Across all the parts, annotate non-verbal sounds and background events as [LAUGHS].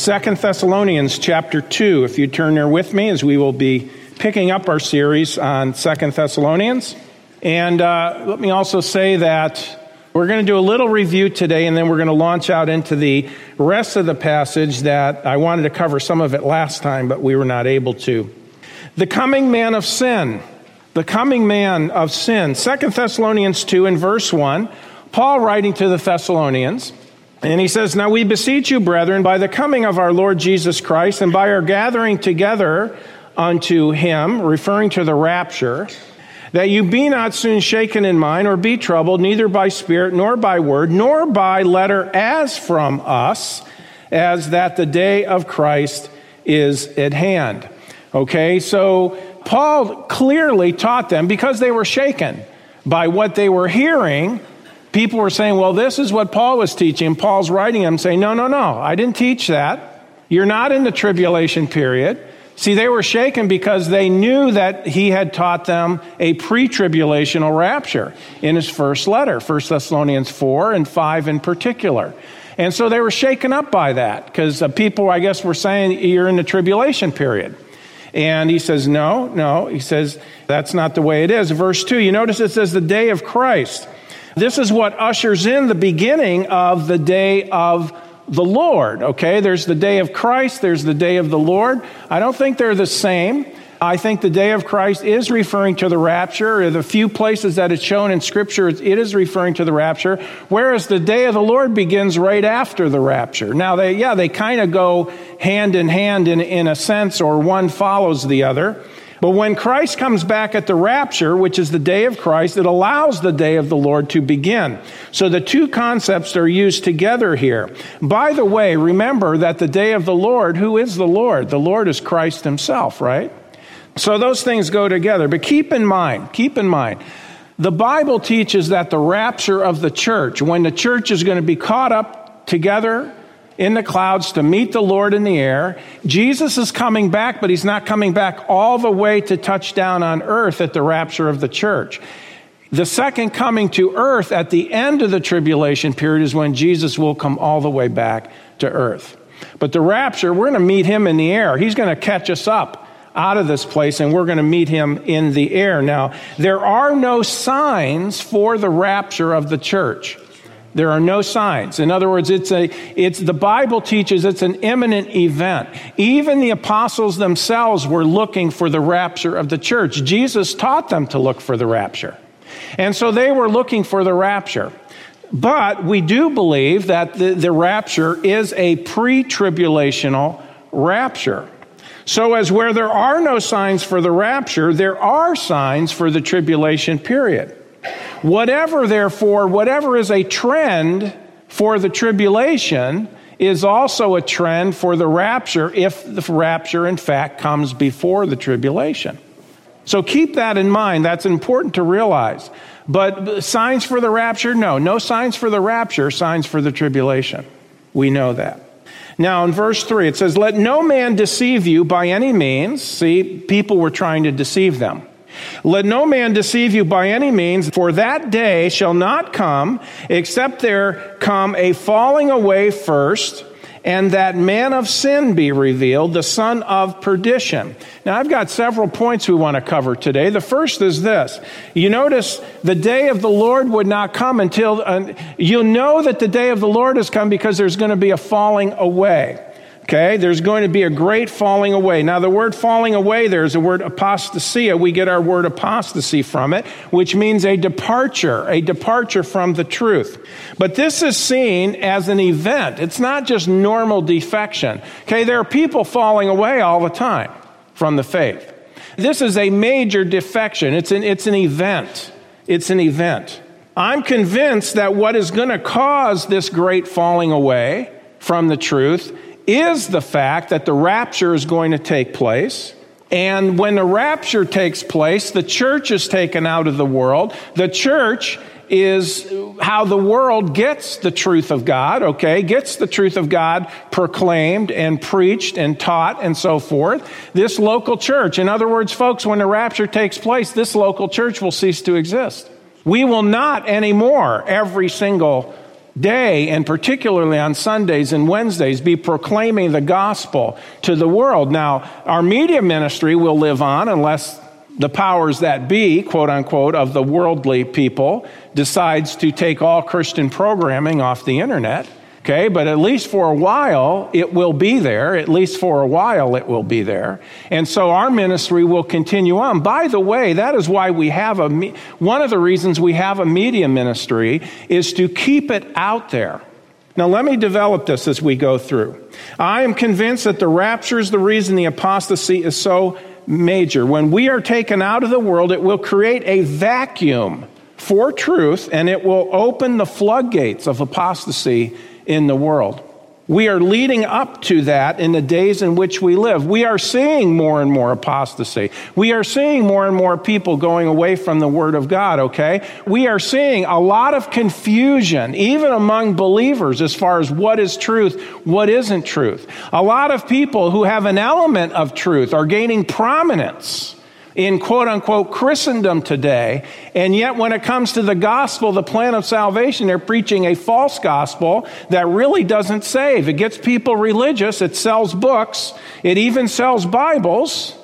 Second Thessalonians chapter 2. If you turn there with me, as we will be picking up our series on Second Thessalonians. And uh, let me also say that we're going to do a little review today, and then we're going to launch out into the rest of the passage that I wanted to cover some of it last time, but we were not able to. The coming man of sin. The coming man of sin. Second Thessalonians 2 and verse 1. Paul writing to the Thessalonians. And he says, Now we beseech you, brethren, by the coming of our Lord Jesus Christ and by our gathering together unto him, referring to the rapture, that you be not soon shaken in mind or be troubled, neither by spirit, nor by word, nor by letter as from us, as that the day of Christ is at hand. Okay, so Paul clearly taught them because they were shaken by what they were hearing people were saying, well, this is what Paul was teaching. Paul's writing them saying, no, no, no, I didn't teach that. You're not in the tribulation period. See, they were shaken because they knew that he had taught them a pre tribulational rapture in his first letter, 1 Thessalonians 4 and 5 in particular. And so they were shaken up by that because people, I guess, were saying, You're in the tribulation period. And he says, No, no. He says, That's not the way it is. Verse 2, you notice it says, The day of Christ. This is what ushers in the beginning of the day of the Lord. Okay, there's the day of Christ, there's the day of the Lord. I don't think they're the same. I think the day of Christ is referring to the rapture. The few places that it's shown in Scripture, it is referring to the rapture, whereas the day of the Lord begins right after the rapture. Now, they, yeah, they kind of go hand in hand in, in a sense, or one follows the other. But when Christ comes back at the rapture, which is the day of Christ, it allows the day of the Lord to begin. So the two concepts are used together here. By the way, remember that the day of the Lord, who is the Lord? The Lord is Christ himself, right? So those things go together. But keep in mind, keep in mind, the Bible teaches that the rapture of the church, when the church is going to be caught up together in the clouds to meet the Lord in the air. Jesus is coming back, but he's not coming back all the way to touch down on earth at the rapture of the church. The second coming to earth at the end of the tribulation period is when Jesus will come all the way back to earth. But the rapture, we're going to meet him in the air. He's going to catch us up out of this place and we're going to meet him in the air. Now, there are no signs for the rapture of the church. There are no signs. In other words, it's a, it's, the Bible teaches it's an imminent event. Even the apostles themselves were looking for the rapture of the church. Jesus taught them to look for the rapture. And so they were looking for the rapture. But we do believe that the, the rapture is a pre tribulational rapture. So, as where there are no signs for the rapture, there are signs for the tribulation period. Whatever, therefore, whatever is a trend for the tribulation is also a trend for the rapture if the rapture, in fact, comes before the tribulation. So keep that in mind. That's important to realize. But signs for the rapture? No. No signs for the rapture, signs for the tribulation. We know that. Now, in verse 3, it says, Let no man deceive you by any means. See, people were trying to deceive them. Let no man deceive you by any means, for that day shall not come except there come a falling away first, and that man of sin be revealed, the son of perdition. Now, I've got several points we want to cover today. The first is this. You notice the day of the Lord would not come until, uh, you know that the day of the Lord has come because there's going to be a falling away. Okay, there's going to be a great falling away. Now, the word falling away there is a word apostasia. We get our word apostasy from it, which means a departure, a departure from the truth. But this is seen as an event. It's not just normal defection. Okay, there are people falling away all the time from the faith. This is a major defection. It's an, it's an event. It's an event. I'm convinced that what is going to cause this great falling away from the truth is the fact that the rapture is going to take place. And when the rapture takes place, the church is taken out of the world. The church is how the world gets the truth of God, okay? Gets the truth of God proclaimed and preached and taught and so forth. This local church, in other words, folks, when the rapture takes place, this local church will cease to exist. We will not anymore, every single day, and particularly on Sundays and Wednesdays, be proclaiming the gospel to the world. Now, our media ministry will live on unless the powers that be, quote unquote, of the worldly people decides to take all Christian programming off the internet. Okay, but at least for a while it will be there. At least for a while it will be there. And so our ministry will continue on. By the way, that is why we have a, one of the reasons we have a media ministry is to keep it out there. Now, let me develop this as we go through. I am convinced that the rapture is the reason the apostasy is so major. When we are taken out of the world, it will create a vacuum for truth and it will open the floodgates of apostasy in the world. We are leading up to that in the days in which we live. We are seeing more and more apostasy. We are seeing more and more people going away from the Word of God, okay? We are seeing a lot of confusion, even among believers, as far as what is truth, what isn't truth. A lot of people who have an element of truth are gaining prominence in quote unquote Christendom today. And yet, when it comes to the gospel, the plan of salvation, they're preaching a false gospel that really doesn't save. It gets people religious, it sells books, it even sells Bibles.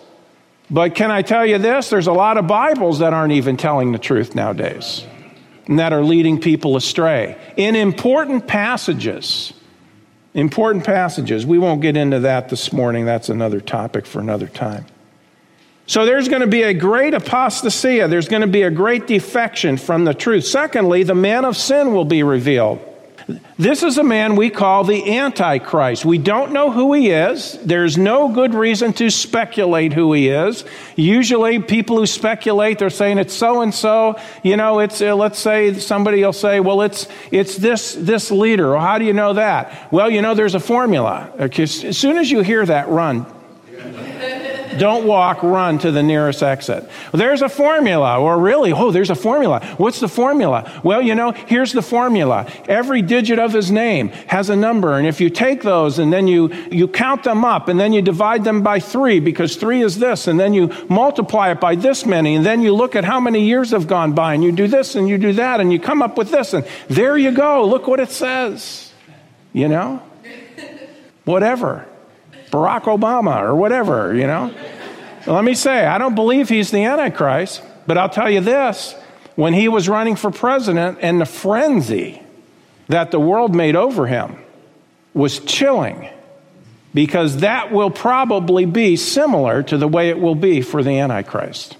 But can I tell you this? There's a lot of Bibles that aren't even telling the truth nowadays and that are leading people astray. In important passages, important passages, we won't get into that this morning. That's another topic for another time. So there's going to be a great apostasia. There's going to be a great defection from the truth. Secondly, the man of sin will be revealed. This is a man we call the Antichrist. We don't know who he is. There's no good reason to speculate who he is. Usually, people who speculate, they're saying it's so and so. You know, it's uh, let's say somebody will say, "Well, it's it's this this leader." Well, how do you know that? Well, you know, there's a formula. As soon as you hear that, run. [LAUGHS] Don't walk, run to the nearest exit. Well, there's a formula, or really, oh, there's a formula. What's the formula? Well, you know, here's the formula. Every digit of his name has a number, and if you take those and then you, you count them up, and then you divide them by three, because three is this, and then you multiply it by this many, and then you look at how many years have gone by, and you do this and you do that, and you come up with this, and there you go. Look what it says. You know? Whatever. Barack Obama or whatever, you know. Let me say, I don't believe he's the Antichrist, but I'll tell you this when he was running for president and the frenzy that the world made over him was chilling because that will probably be similar to the way it will be for the Antichrist.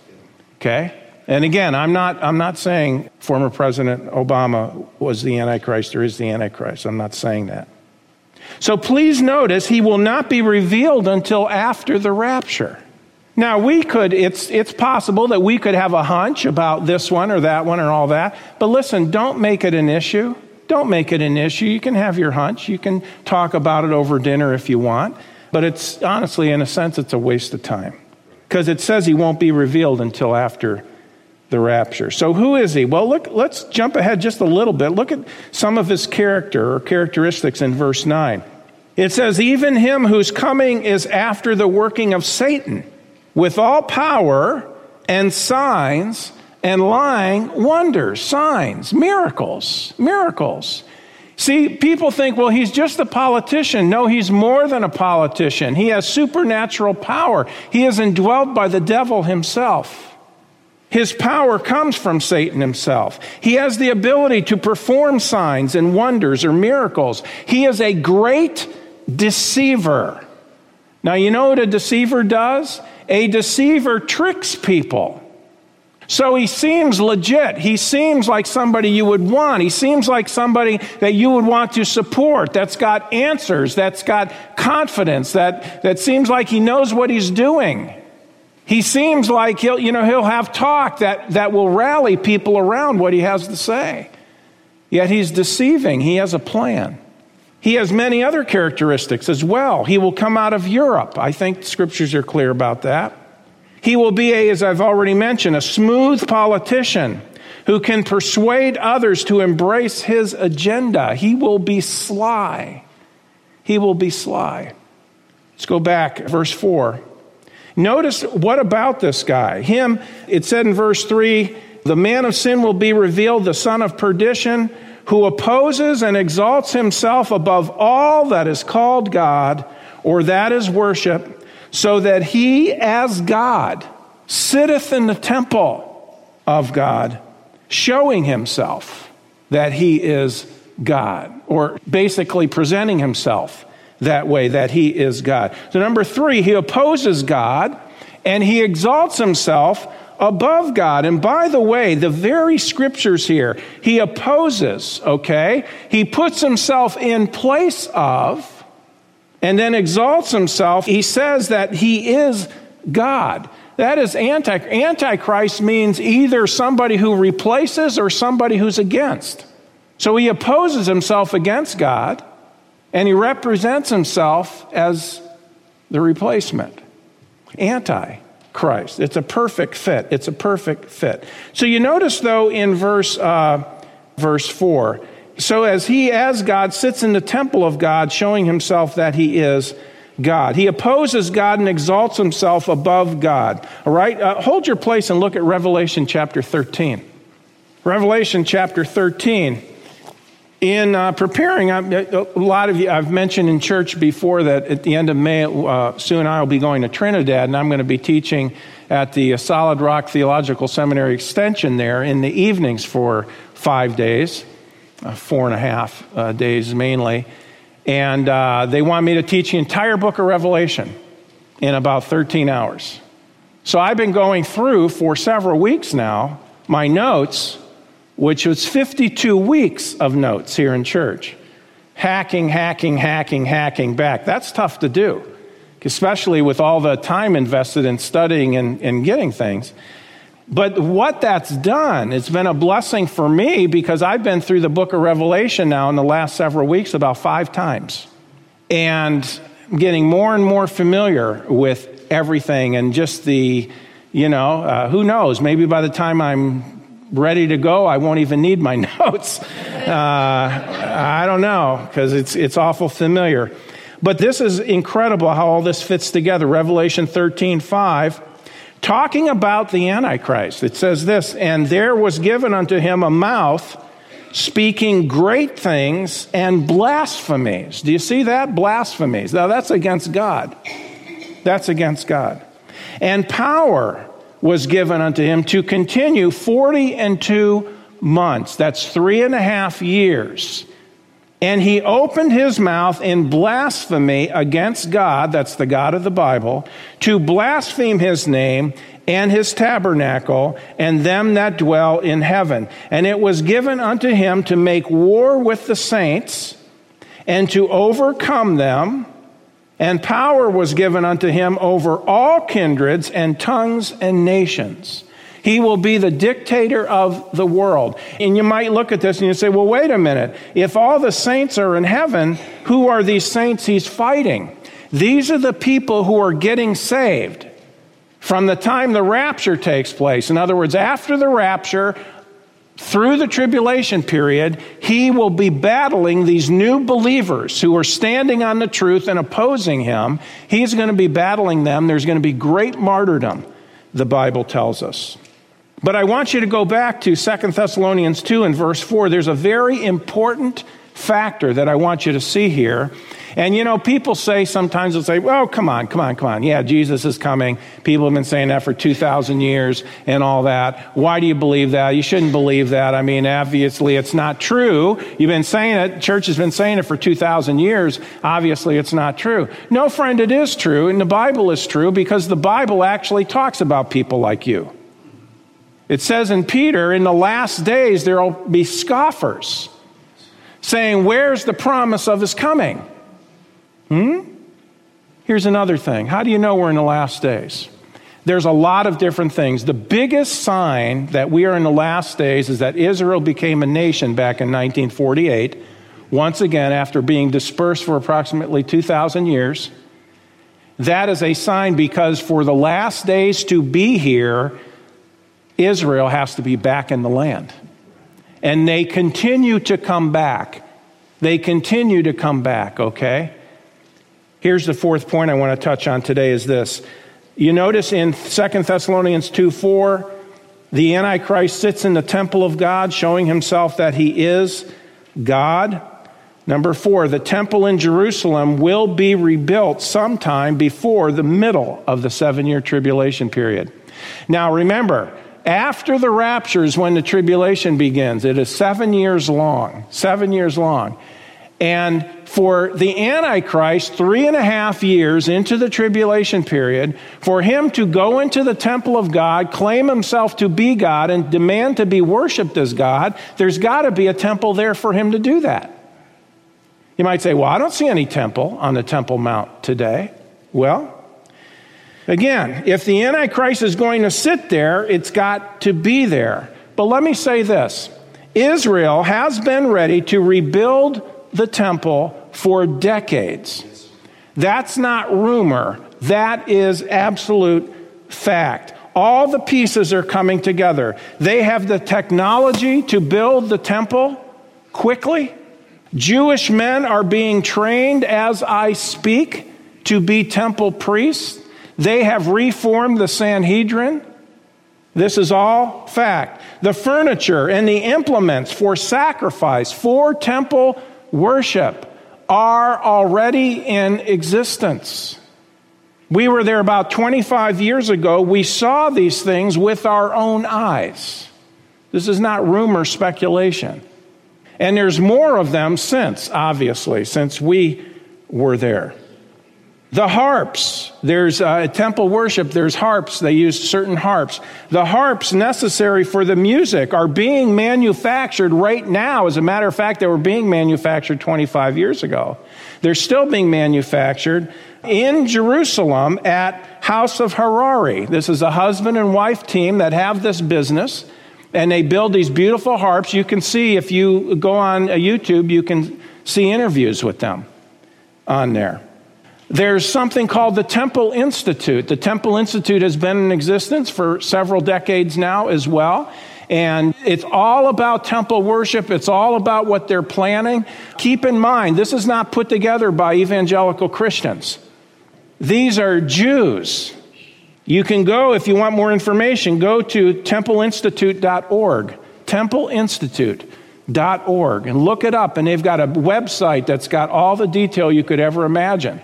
Okay? And again, I'm not, I'm not saying former President Obama was the Antichrist or is the Antichrist. I'm not saying that. So please notice he will not be revealed until after the rapture. Now, we could, it's, it's possible that we could have a hunch about this one or that one or all that, but listen, don't make it an issue. Don't make it an issue. You can have your hunch. You can talk about it over dinner if you want, but it's honestly, in a sense, it's a waste of time because it says he won't be revealed until after the rapture. So, who is he? Well, look, let's jump ahead just a little bit. Look at some of his character or characteristics in verse 9. It says, Even him whose coming is after the working of Satan, with all power and signs and lying wonders, signs, miracles, miracles. See, people think, well, he's just a politician. No, he's more than a politician. He has supernatural power. He is indwelled by the devil himself. His power comes from Satan himself. He has the ability to perform signs and wonders or miracles. He is a great deceiver. Now, you know what a deceiver does? A deceiver tricks people. So he seems legit. He seems like somebody you would want. He seems like somebody that you would want to support, that's got answers, that's got confidence, that, that seems like he knows what he's doing. He seems like he'll, you know, he'll have talk that, that will rally people around what he has to say. Yet he's deceiving. He has a plan. He has many other characteristics as well. He will come out of Europe. I think scriptures are clear about that. He will be, a, as I've already mentioned, a smooth politician who can persuade others to embrace his agenda. He will be sly. He will be sly. Let's go back, verse 4. Notice what about this guy? Him, it said in verse 3 the man of sin will be revealed, the son of perdition, who opposes and exalts himself above all that is called God or that is worship, so that he as God sitteth in the temple of God, showing himself that he is God, or basically presenting himself that way, that he is God. So, number three, he opposes God and he exalts himself above God. And by the way, the very scriptures here, he opposes, okay? He puts himself in place of and then exalts himself. He says that he is God. That is anti antichrist means either somebody who replaces or somebody who's against. So he opposes himself against God and he represents himself as the replacement. Anti Christ. It's a perfect fit. It's a perfect fit. So you notice though in verse uh, verse four. So as he as God sits in the temple of God, showing himself that he is God. He opposes God and exalts himself above God. All right? Uh, hold your place and look at Revelation chapter 13. Revelation chapter 13. In uh, preparing, a lot of you, I've mentioned in church before that at the end of May, uh, soon I will be going to Trinidad and I'm going to be teaching at the Solid Rock Theological Seminary Extension there in the evenings for five days, uh, four and a half uh, days mainly. And uh, they want me to teach the entire book of Revelation in about 13 hours. So I've been going through for several weeks now my notes which was 52 weeks of notes here in church. Hacking, hacking, hacking, hacking back. That's tough to do, especially with all the time invested in studying and, and getting things. But what that's done, it's been a blessing for me because I've been through the book of Revelation now in the last several weeks about five times. And I'm getting more and more familiar with everything and just the, you know, uh, who knows, maybe by the time I'm ready to go, I won't even need my [LAUGHS] notes. Uh, I don't know because it's, it's awful familiar. But this is incredible how all this fits together. Revelation 13 5, talking about the Antichrist. It says this, and there was given unto him a mouth speaking great things and blasphemies. Do you see that? Blasphemies. Now that's against God. That's against God. And power was given unto him to continue 40 and two months. That's three and a half years. And he opened his mouth in blasphemy against God, that's the God of the Bible, to blaspheme his name and his tabernacle and them that dwell in heaven. And it was given unto him to make war with the saints and to overcome them and power was given unto him over all kindreds and tongues and nations. He will be the dictator of the world. And you might look at this and you say, well, wait a minute. If all the saints are in heaven, who are these saints he's fighting? These are the people who are getting saved from the time the rapture takes place. In other words, after the rapture, through the tribulation period, he will be battling these new believers who are standing on the truth and opposing him. He's going to be battling them. There's going to be great martyrdom, the Bible tells us. But I want you to go back to 2 Thessalonians 2 and verse 4. There's a very important factor that I want you to see here. And you know, people say sometimes they'll say, well, come on, come on, come on. Yeah, Jesus is coming. People have been saying that for 2,000 years and all that. Why do you believe that? You shouldn't believe that. I mean, obviously it's not true. You've been saying it. Church has been saying it for 2,000 years. Obviously it's not true. No, friend, it is true. And the Bible is true because the Bible actually talks about people like you. It says in Peter, in the last days there will be scoffers saying, Where's the promise of his coming? Hmm? Here's another thing. How do you know we're in the last days? There's a lot of different things. The biggest sign that we are in the last days is that Israel became a nation back in 1948, once again after being dispersed for approximately 2,000 years. That is a sign because for the last days to be here, Israel has to be back in the land. And they continue to come back. They continue to come back, okay? Here's the fourth point I want to touch on today is this. You notice in 2 Thessalonians 2 4, the Antichrist sits in the temple of God, showing himself that he is God. Number four, the temple in Jerusalem will be rebuilt sometime before the middle of the seven year tribulation period. Now remember, after the rapture is when the tribulation begins. It is seven years long. Seven years long. And for the Antichrist, three and a half years into the tribulation period, for him to go into the temple of God, claim himself to be God, and demand to be worshiped as God, there's got to be a temple there for him to do that. You might say, Well, I don't see any temple on the Temple Mount today. Well, again, if the Antichrist is going to sit there, it's got to be there. But let me say this Israel has been ready to rebuild the temple for decades. That's not rumor, that is absolute fact. All the pieces are coming together. They have the technology to build the temple quickly. Jewish men are being trained as I speak to be temple priests. They have reformed the Sanhedrin. This is all fact. The furniture and the implements for sacrifice, for temple worship are already in existence. We were there about 25 years ago. We saw these things with our own eyes. This is not rumor speculation. And there's more of them since, obviously, since we were there. The harps, there's uh, temple worship, there's harps, they use certain harps. The harps necessary for the music are being manufactured right now. As a matter of fact, they were being manufactured 25 years ago. They're still being manufactured in Jerusalem at House of Harari. This is a husband and wife team that have this business, and they build these beautiful harps. You can see, if you go on YouTube, you can see interviews with them on there. There's something called the Temple Institute. The Temple Institute has been in existence for several decades now as well. And it's all about temple worship. It's all about what they're planning. Keep in mind, this is not put together by evangelical Christians. These are Jews. You can go, if you want more information, go to templeinstitute.org. Templeinstitute.org and look it up. And they've got a website that's got all the detail you could ever imagine.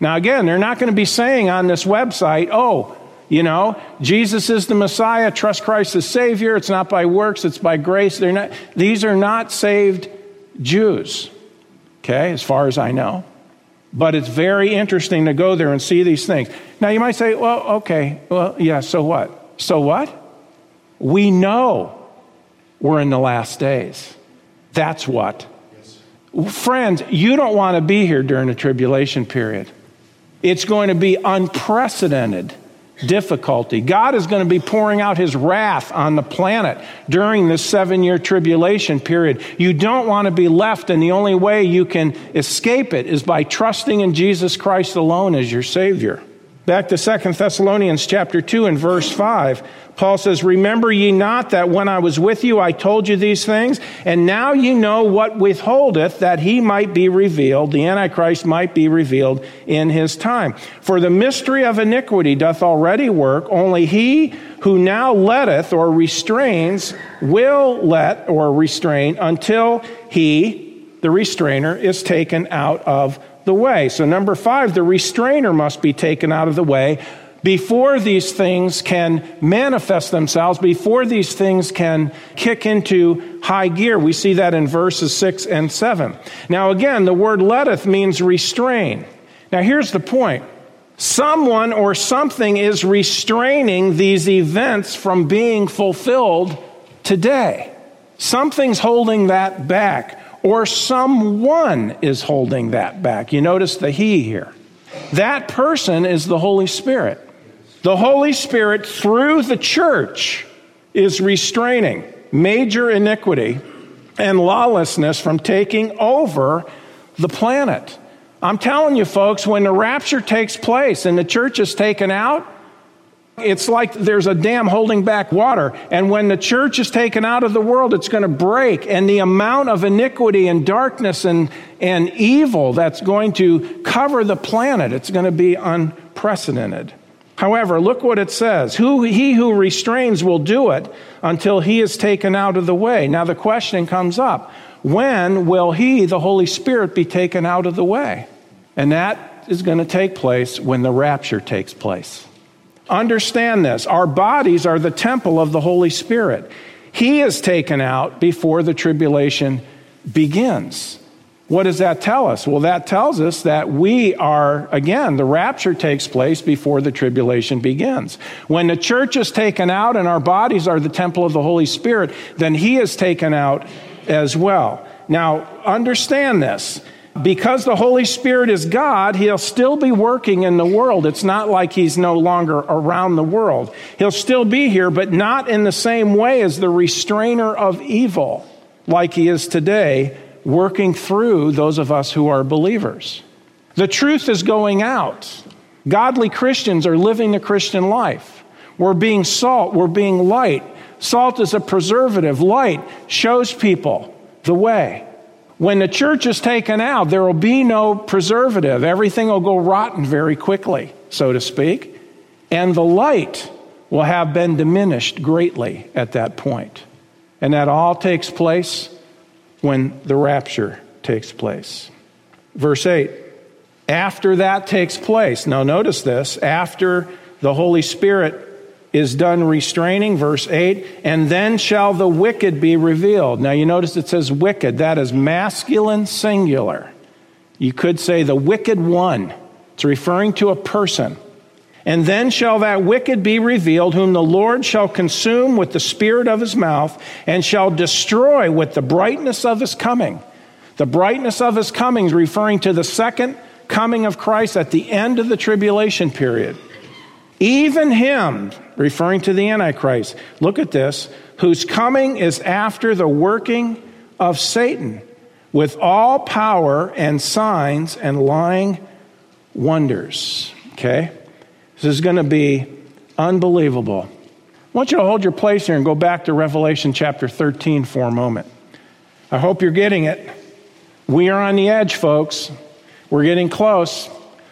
Now, again, they're not going to be saying on this website, oh, you know, Jesus is the Messiah, trust Christ as Savior, it's not by works, it's by grace. They're not, these are not saved Jews, okay, as far as I know. But it's very interesting to go there and see these things. Now, you might say, well, okay, well, yeah, so what? So what? We know we're in the last days. That's what. Friends, you don't want to be here during the tribulation period. It's going to be unprecedented difficulty. God is going to be pouring out his wrath on the planet during this seven year tribulation period. You don't want to be left, and the only way you can escape it is by trusting in Jesus Christ alone as your Savior. Back to Second Thessalonians chapter 2 and verse 5. Paul says, Remember ye not that when I was with you I told you these things, and now ye know what withholdeth that he might be revealed, the Antichrist might be revealed in his time. For the mystery of iniquity doth already work, only he who now letteth or restrains will let or restrain until he, the restrainer, is taken out of the way. So, number five, the restrainer must be taken out of the way before these things can manifest themselves, before these things can kick into high gear. We see that in verses six and seven. Now, again, the word letteth means restrain. Now, here's the point someone or something is restraining these events from being fulfilled today. Something's holding that back or someone is holding that back. You notice the he here. That person is the Holy Spirit. The Holy Spirit, through the church, is restraining major iniquity and lawlessness from taking over the planet. I'm telling you, folks, when the rapture takes place and the church is taken out, it's like there's a dam holding back water. And when the church is taken out of the world, it's going to break. And the amount of iniquity and darkness and, and evil that's going to cover the planet, it's going to be unprecedented. However, look what it says. Who, he who restrains will do it until he is taken out of the way. Now the question comes up when will he, the Holy Spirit, be taken out of the way? And that is going to take place when the rapture takes place. Understand this our bodies are the temple of the Holy Spirit. He is taken out before the tribulation begins. What does that tell us? Well, that tells us that we are, again, the rapture takes place before the tribulation begins. When the church is taken out and our bodies are the temple of the Holy Spirit, then He is taken out as well. Now, understand this. Because the Holy Spirit is God, He'll still be working in the world. It's not like He's no longer around the world. He'll still be here, but not in the same way as the restrainer of evil, like He is today, working through those of us who are believers. The truth is going out. Godly Christians are living the Christian life. We're being salt, we're being light. Salt is a preservative. Light shows people the way. When the church is taken out, there will be no preservative. Everything will go rotten very quickly, so to speak. And the light will have been diminished greatly at that point. And that all takes place when the rapture takes place. Verse 8 After that takes place, now notice this, after the Holy Spirit is done restraining, verse 8, and then shall the wicked be revealed. Now you notice it says wicked, that is masculine singular. You could say the wicked one. It's referring to a person. And then shall that wicked be revealed, whom the Lord shall consume with the spirit of his mouth, and shall destroy with the brightness of his coming. The brightness of his coming is referring to the second coming of Christ at the end of the tribulation period. Even him, referring to the Antichrist, look at this, whose coming is after the working of Satan with all power and signs and lying wonders. Okay? This is going to be unbelievable. I want you to hold your place here and go back to Revelation chapter 13 for a moment. I hope you're getting it. We are on the edge, folks. We're getting close.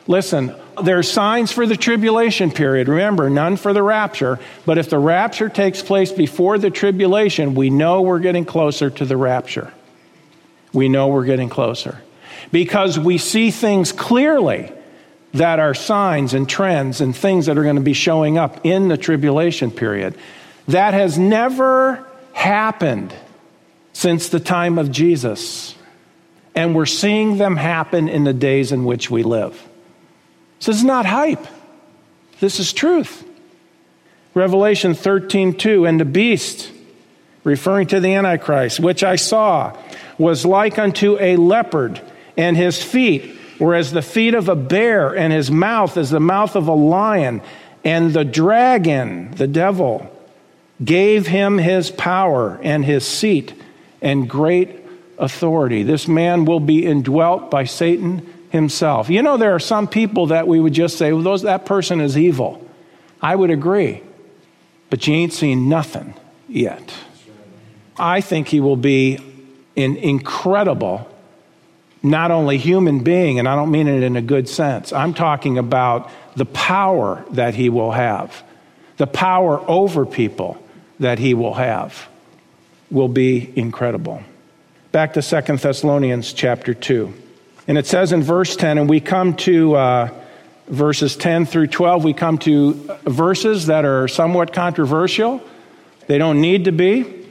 Listen, there are signs for the tribulation period. Remember, none for the rapture. But if the rapture takes place before the tribulation, we know we're getting closer to the rapture. We know we're getting closer. Because we see things clearly that are signs and trends and things that are going to be showing up in the tribulation period. That has never happened since the time of Jesus. And we're seeing them happen in the days in which we live. This is not hype. This is truth. Revelation 13, 2, and the beast, referring to the Antichrist, which I saw, was like unto a leopard, and his feet were as the feet of a bear, and his mouth as the mouth of a lion. And the dragon, the devil, gave him his power and his seat and great authority. This man will be indwelt by Satan himself. You know, there are some people that we would just say, well, those, that person is evil. I would agree. But you ain't seen nothing yet. I think he will be an incredible, not only human being, and I don't mean it in a good sense, I'm talking about the power that he will have, the power over people that he will have will be incredible. Back to Second Thessalonians chapter 2. And it says in verse 10, and we come to uh, verses 10 through 12, we come to verses that are somewhat controversial. They don't need to be.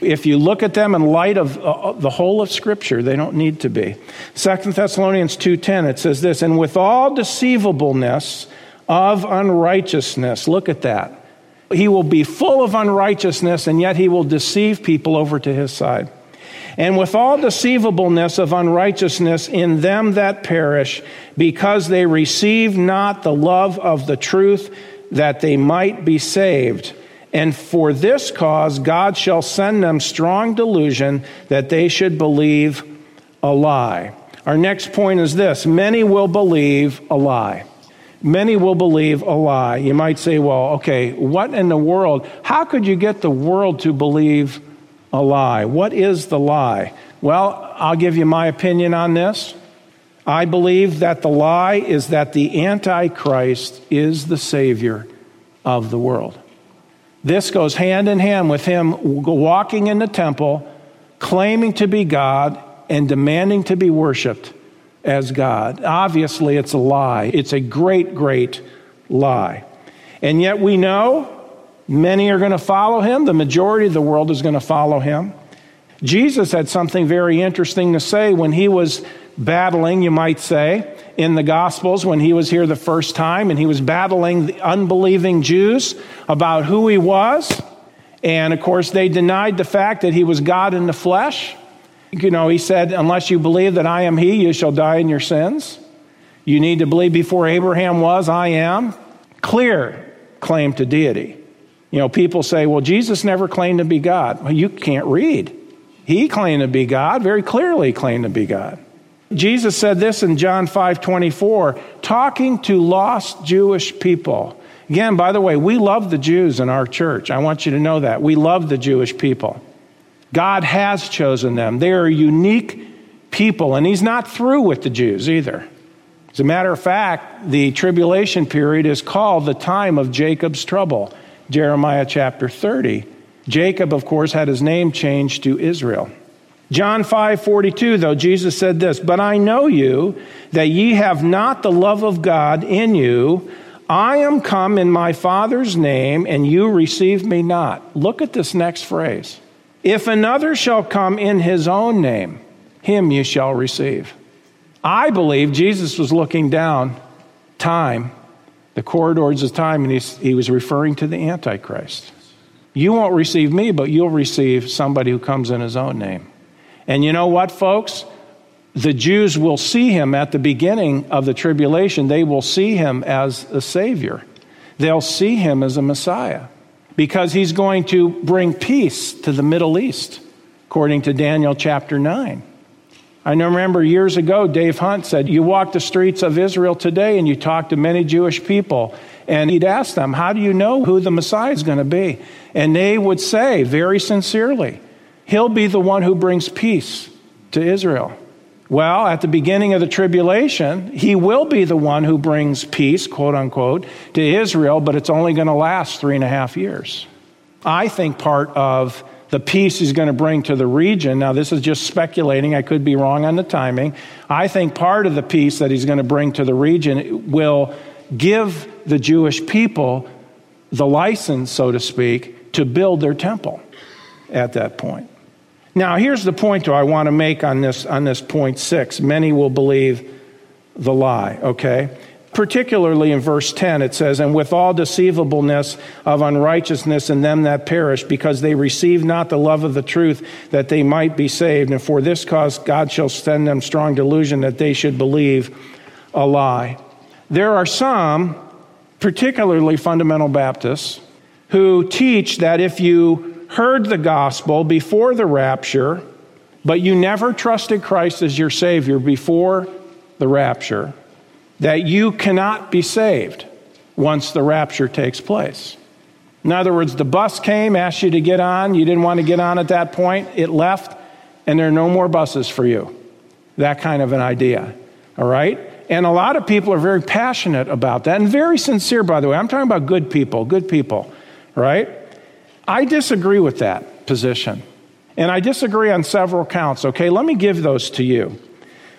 If you look at them in light of uh, the whole of Scripture, they don't need to be. Second Thessalonians 2.10, it says this, and with all deceivableness of unrighteousness, look at that. He will be full of unrighteousness, and yet he will deceive people over to his side and with all deceivableness of unrighteousness in them that perish, because they receive not the love of the truth that they might be saved. And for this cause, God shall send them strong delusion that they should believe a lie. Our next point is this many will believe a lie. Many will believe a lie. You might say, well, okay, what in the world? How could you get the world to believe a lie. What is the lie? Well, I'll give you my opinion on this. I believe that the lie is that the Antichrist is the Savior of the world. This goes hand in hand with him walking in the temple, claiming to be God and demanding to be worshiped as God. Obviously, it's a lie. It's a great, great lie. And yet we know many are going to follow him. The majority of the world is going to follow him. Jesus had something very interesting to say when he was battling, you might say, in the Gospels when he was here the first time and he was battling the unbelieving Jews about who he was. And of course, they denied the fact that he was God in the flesh. You know, he said, Unless you believe that I am he, you shall die in your sins. You need to believe before Abraham was, I am. Clear claim to deity. You know, people say, well, Jesus never claimed to be God. Well, you can't read. He claimed to be God, very clearly claimed to be God. Jesus said this in John 5 24, talking to lost Jewish people. Again, by the way, we love the Jews in our church. I want you to know that. We love the Jewish people. God has chosen them. They are unique people, and He's not through with the Jews either. As a matter of fact, the tribulation period is called the time of Jacob's trouble, Jeremiah chapter 30. Jacob, of course, had his name changed to Israel. John 5 42, though, Jesus said this, But I know you, that ye have not the love of God in you. I am come in my Father's name, and you receive me not. Look at this next phrase. If another shall come in his own name, him you shall receive. I believe Jesus was looking down time, the corridors of time, and he, he was referring to the Antichrist. You won't receive me, but you'll receive somebody who comes in his own name. And you know what, folks? The Jews will see him at the beginning of the tribulation. They will see him as a Savior, they'll see him as a Messiah because he's going to bring peace to the Middle East, according to Daniel chapter 9. I remember years ago, Dave Hunt said, You walk the streets of Israel today and you talk to many Jewish people, and he'd ask them, How do you know who the Messiah is going to be? And they would say, very sincerely, He'll be the one who brings peace to Israel. Well, at the beginning of the tribulation, he will be the one who brings peace, quote unquote, to Israel, but it's only going to last three and a half years. I think part of the peace he's going to bring to the region, now this is just speculating, I could be wrong on the timing. I think part of the peace that he's going to bring to the region will give the Jewish people the license, so to speak, to build their temple at that point. Now, here's the point though I want to make on this, on this point six. Many will believe the lie, okay? Particularly in verse 10, it says, And with all deceivableness of unrighteousness in them that perish, because they receive not the love of the truth, that they might be saved. And for this cause God shall send them strong delusion that they should believe a lie. There are some, particularly fundamental Baptists, who teach that if you heard the gospel before the rapture, but you never trusted Christ as your Savior before the rapture, that you cannot be saved once the rapture takes place. In other words, the bus came, asked you to get on, you didn't want to get on at that point, it left, and there are no more buses for you. That kind of an idea. All right? And a lot of people are very passionate about that and very sincere, by the way. I'm talking about good people, good people, right? I disagree with that position. And I disagree on several counts, okay? Let me give those to you.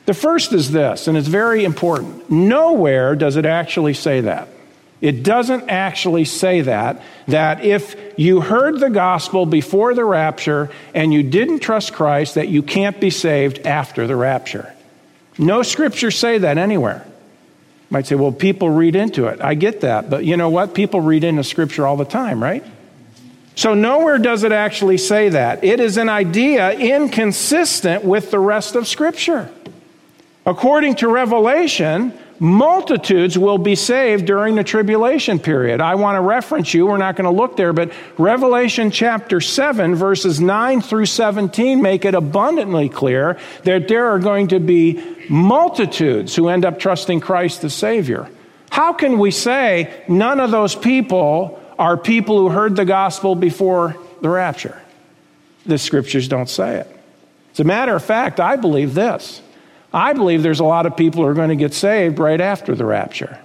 The first is this, and it's very important. Nowhere does it actually say that. It doesn't actually say that, that if you heard the gospel before the rapture and you didn't trust Christ, that you can't be saved after the rapture. No scriptures say that anywhere. You might say, well, people read into it. I get that, but you know what? People read into scripture all the time, right? So, nowhere does it actually say that. It is an idea inconsistent with the rest of Scripture. According to Revelation, multitudes will be saved during the tribulation period. I want to reference you, we're not going to look there, but Revelation chapter 7, verses 9 through 17 make it abundantly clear that there are going to be multitudes who end up trusting Christ the Savior. How can we say none of those people are people who heard the gospel before the rapture. The scriptures don't say it. As a matter of fact, I believe this. I believe there's a lot of people who are going to get saved right after the rapture.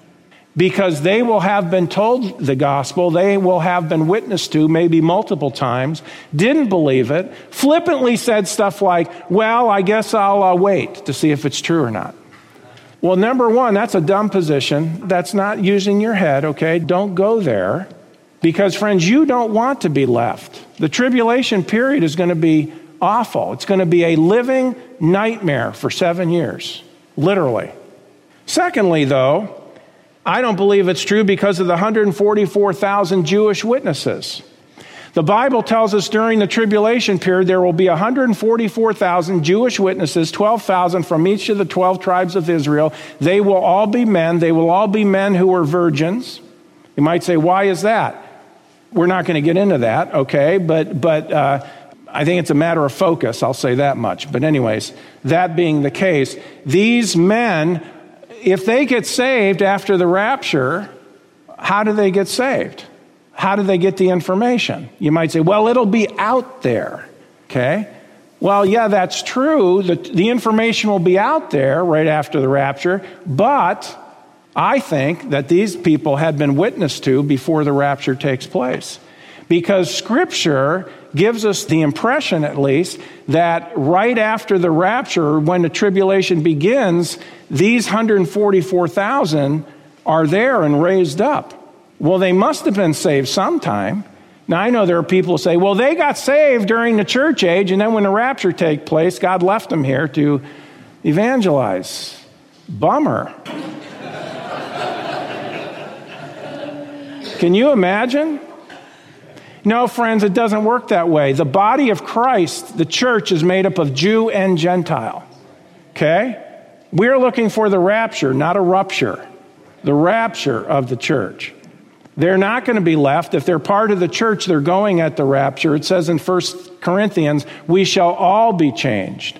because they will have been told the gospel, they will have been witnessed to maybe multiple times, didn't believe it, flippantly said stuff like, Well, I guess I'll uh, wait to see if it's true or not. Well, number one, that's a dumb position. That's not using your head, okay? Don't go there. Because, friends, you don't want to be left. The tribulation period is going to be awful. It's going to be a living nightmare for seven years, literally. Secondly, though, I don't believe it's true because of the 144,000 Jewish witnesses. The Bible tells us during the tribulation period there will be 144,000 Jewish witnesses, 12,000 from each of the 12 tribes of Israel. They will all be men. They will all be men who are virgins. You might say, why is that? We're not going to get into that, okay? But, but uh, I think it's a matter of focus, I'll say that much. But, anyways, that being the case, these men if they get saved after the rapture, how do they get saved? How do they get the information? You might say, well, it'll be out there. Okay? Well, yeah, that's true. The, the information will be out there right after the rapture, but I think that these people had been witnessed to before the rapture takes place. Because Scripture gives us the impression, at least, that right after the rapture, when the tribulation begins, these 144,000 are there and raised up. Well, they must have been saved sometime. Now, I know there are people who say, well, they got saved during the church age, and then when the rapture take place, God left them here to evangelize. Bummer. Can you imagine? No, friends, it doesn't work that way. The body of Christ, the church, is made up of Jew and Gentile. Okay? We're looking for the rapture, not a rupture. The rapture of the church. They're not going to be left. If they're part of the church, they're going at the rapture. It says in 1 Corinthians, we shall all be changed.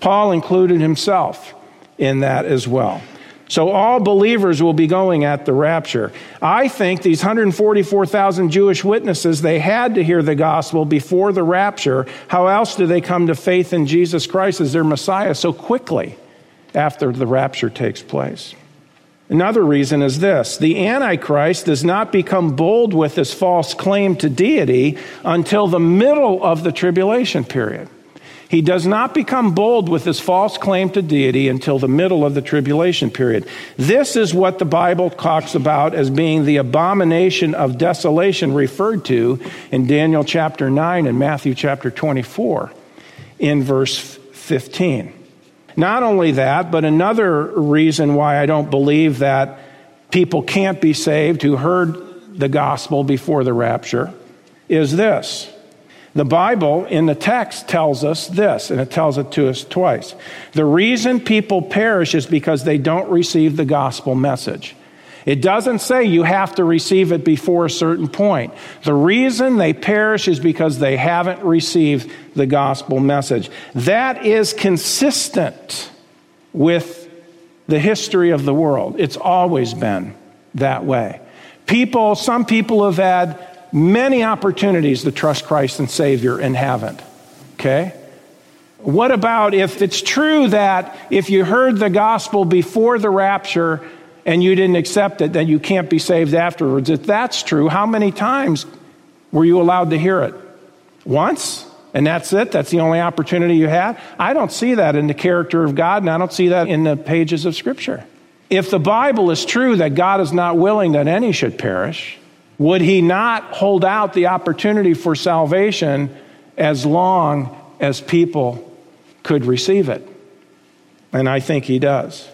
Paul included himself in that as well. So all believers will be going at the rapture. I think these 144,000 Jewish witnesses, they had to hear the gospel before the rapture. How else do they come to faith in Jesus Christ as their Messiah so quickly after the rapture takes place? Another reason is this the Antichrist does not become bold with his false claim to deity until the middle of the tribulation period. He does not become bold with his false claim to deity until the middle of the tribulation period. This is what the Bible talks about as being the abomination of desolation referred to in Daniel chapter 9 and Matthew chapter 24 in verse 15. Not only that, but another reason why I don't believe that people can't be saved who heard the gospel before the rapture is this. The Bible in the text tells us this, and it tells it to us twice. The reason people perish is because they don't receive the gospel message. It doesn't say you have to receive it before a certain point. The reason they perish is because they haven't received the gospel message. That is consistent with the history of the world. It's always been that way. People, some people have had many opportunities to trust Christ and Savior and haven't. Okay? What about if it's true that if you heard the gospel before the rapture and you didn't accept it, then you can't be saved afterwards? If that's true, how many times were you allowed to hear it? Once? And that's it? That's the only opportunity you had? I don't see that in the character of God, and I don't see that in the pages of Scripture. If the Bible is true that God is not willing that any should perish, would he not hold out the opportunity for salvation as long as people could receive it? And I think he does.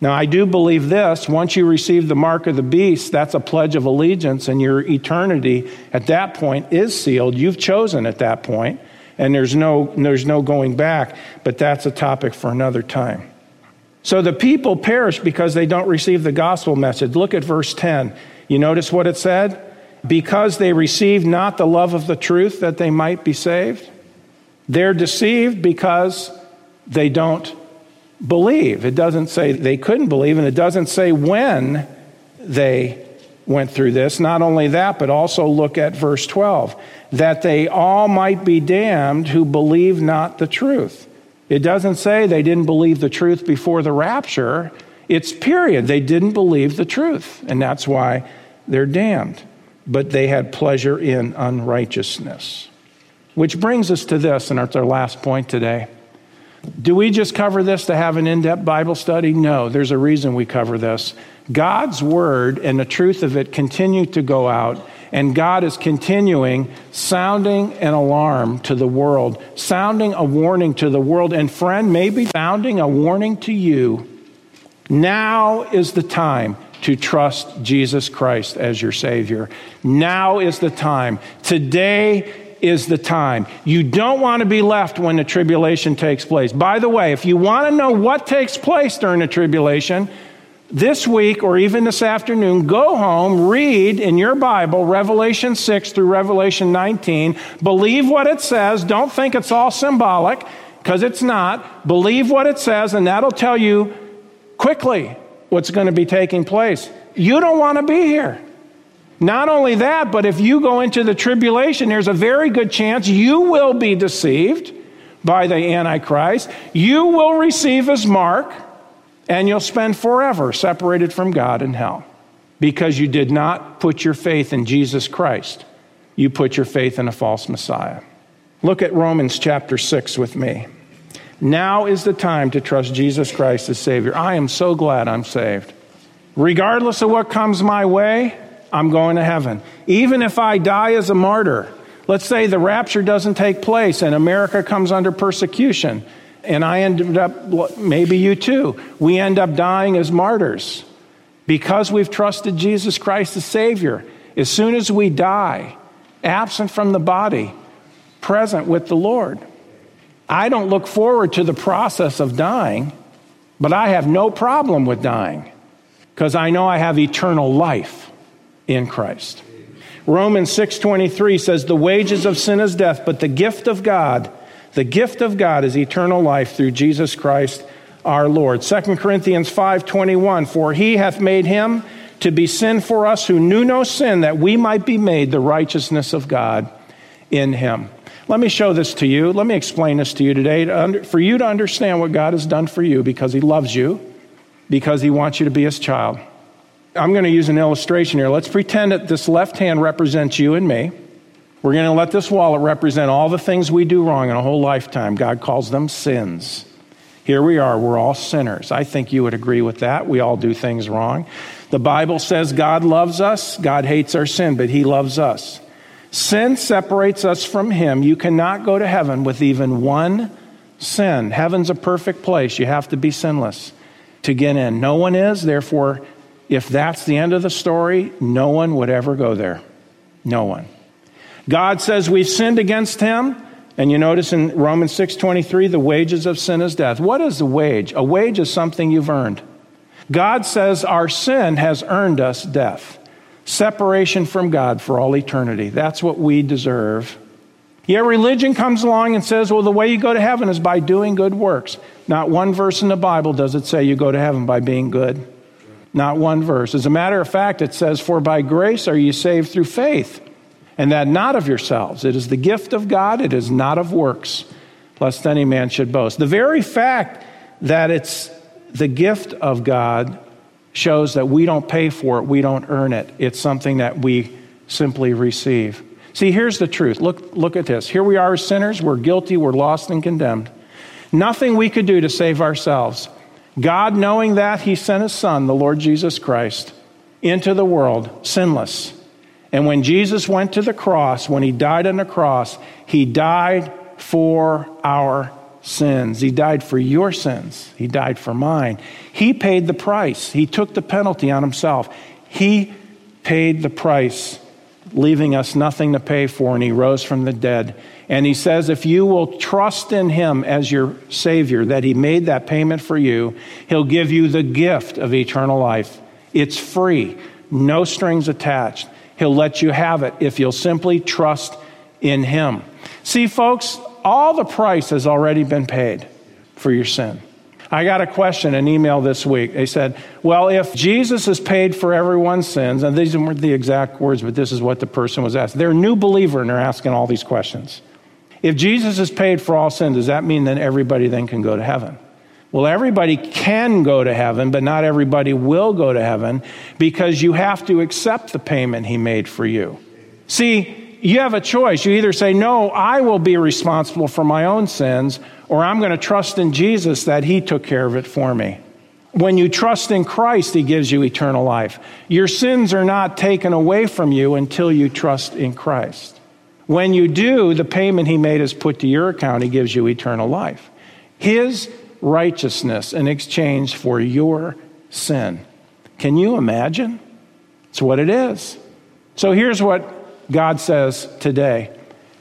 Now, I do believe this once you receive the mark of the beast, that's a pledge of allegiance, and your eternity at that point is sealed. You've chosen at that point, and there's no, there's no going back, but that's a topic for another time. So the people perish because they don't receive the gospel message. Look at verse 10. You notice what it said? Because they received not the love of the truth that they might be saved. They're deceived because they don't believe. It doesn't say they couldn't believe, and it doesn't say when they went through this. Not only that, but also look at verse 12 that they all might be damned who believe not the truth. It doesn't say they didn't believe the truth before the rapture. It's period. They didn't believe the truth, and that's why they're damned. But they had pleasure in unrighteousness. Which brings us to this, and it's our last point today. Do we just cover this to have an in depth Bible study? No, there's a reason we cover this. God's word and the truth of it continue to go out, and God is continuing sounding an alarm to the world, sounding a warning to the world, and friend, maybe sounding a warning to you. Now is the time to trust Jesus Christ as your Savior. Now is the time. Today is the time. You don't want to be left when the tribulation takes place. By the way, if you want to know what takes place during the tribulation, this week or even this afternoon, go home, read in your Bible Revelation 6 through Revelation 19. Believe what it says. Don't think it's all symbolic, because it's not. Believe what it says, and that'll tell you quickly what's going to be taking place. You don't want to be here. Not only that, but if you go into the tribulation, there's a very good chance you will be deceived by the Antichrist. You will receive his mark, and you'll spend forever separated from God in hell because you did not put your faith in Jesus Christ. You put your faith in a false Messiah. Look at Romans chapter 6 with me. Now is the time to trust Jesus Christ as Savior. I am so glad I'm saved. Regardless of what comes my way, I'm going to heaven. Even if I die as a martyr, let's say the rapture doesn't take place and America comes under persecution, and I ended up, maybe you too, we end up dying as martyrs because we've trusted Jesus Christ as Savior. As soon as we die, absent from the body, present with the Lord. I don't look forward to the process of dying, but I have no problem with dying because I know I have eternal life in Christ. Romans 6:23 says the wages of sin is death, but the gift of God, the gift of God is eternal life through Jesus Christ our Lord. 2 Corinthians 5:21 for he hath made him to be sin for us who knew no sin that we might be made the righteousness of God in him. Let me show this to you. Let me explain this to you today for you to understand what God has done for you because he loves you, because he wants you to be his child. I'm going to use an illustration here. Let's pretend that this left hand represents you and me. We're going to let this wallet represent all the things we do wrong in a whole lifetime. God calls them sins. Here we are, we're all sinners. I think you would agree with that. We all do things wrong. The Bible says God loves us, God hates our sin, but He loves us. Sin separates us from Him. You cannot go to heaven with even one sin. Heaven's a perfect place. You have to be sinless to get in. No one is, therefore, if that's the end of the story, no one would ever go there. No one. God says we've sinned against him. And you notice in Romans 6:23 the wages of sin is death. What is the wage? A wage is something you've earned. God says our sin has earned us death. Separation from God for all eternity. That's what we deserve. Yet religion comes along and says, well, the way you go to heaven is by doing good works. Not one verse in the Bible does it say you go to heaven by being good. Not one verse. As a matter of fact, it says, For by grace are you saved through faith, and that not of yourselves. It is the gift of God, it is not of works, lest any man should boast. The very fact that it's the gift of God shows that we don't pay for it, we don't earn it. It's something that we simply receive. See, here's the truth. Look, look at this. Here we are as sinners. We're guilty. We're lost and condemned. Nothing we could do to save ourselves. God, knowing that, He sent His Son, the Lord Jesus Christ, into the world sinless. And when Jesus went to the cross, when He died on the cross, He died for our sins. He died for your sins. He died for mine. He paid the price. He took the penalty on Himself. He paid the price, leaving us nothing to pay for, and He rose from the dead. And he says, if you will trust in him as your Savior, that he made that payment for you, he'll give you the gift of eternal life. It's free, no strings attached. He'll let you have it if you'll simply trust in him. See, folks, all the price has already been paid for your sin. I got a question, an email this week. They said, Well, if Jesus has paid for everyone's sins, and these weren't the exact words, but this is what the person was asked. They're a new believer and they're asking all these questions. If Jesus has paid for all sin, does that mean that everybody then can go to heaven? Well, everybody can go to heaven, but not everybody will go to heaven because you have to accept the payment he made for you. See, you have a choice. You either say, No, I will be responsible for my own sins, or I'm going to trust in Jesus that he took care of it for me. When you trust in Christ, He gives you eternal life. Your sins are not taken away from you until you trust in Christ. When you do, the payment He made is put to your account. He gives you eternal life. His righteousness in exchange for your sin. Can you imagine? It's what it is. So here's what God says today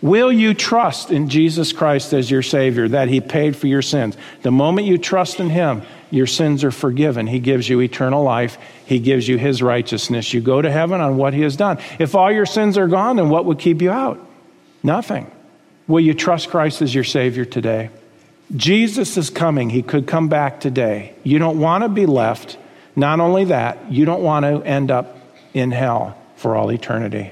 Will you trust in Jesus Christ as your Savior, that He paid for your sins? The moment you trust in Him, your sins are forgiven. He gives you eternal life. He gives you His righteousness. You go to heaven on what He has done. If all your sins are gone, then what would keep you out? Nothing. Will you trust Christ as your Savior today? Jesus is coming. He could come back today. You don't want to be left. Not only that, you don't want to end up in hell for all eternity.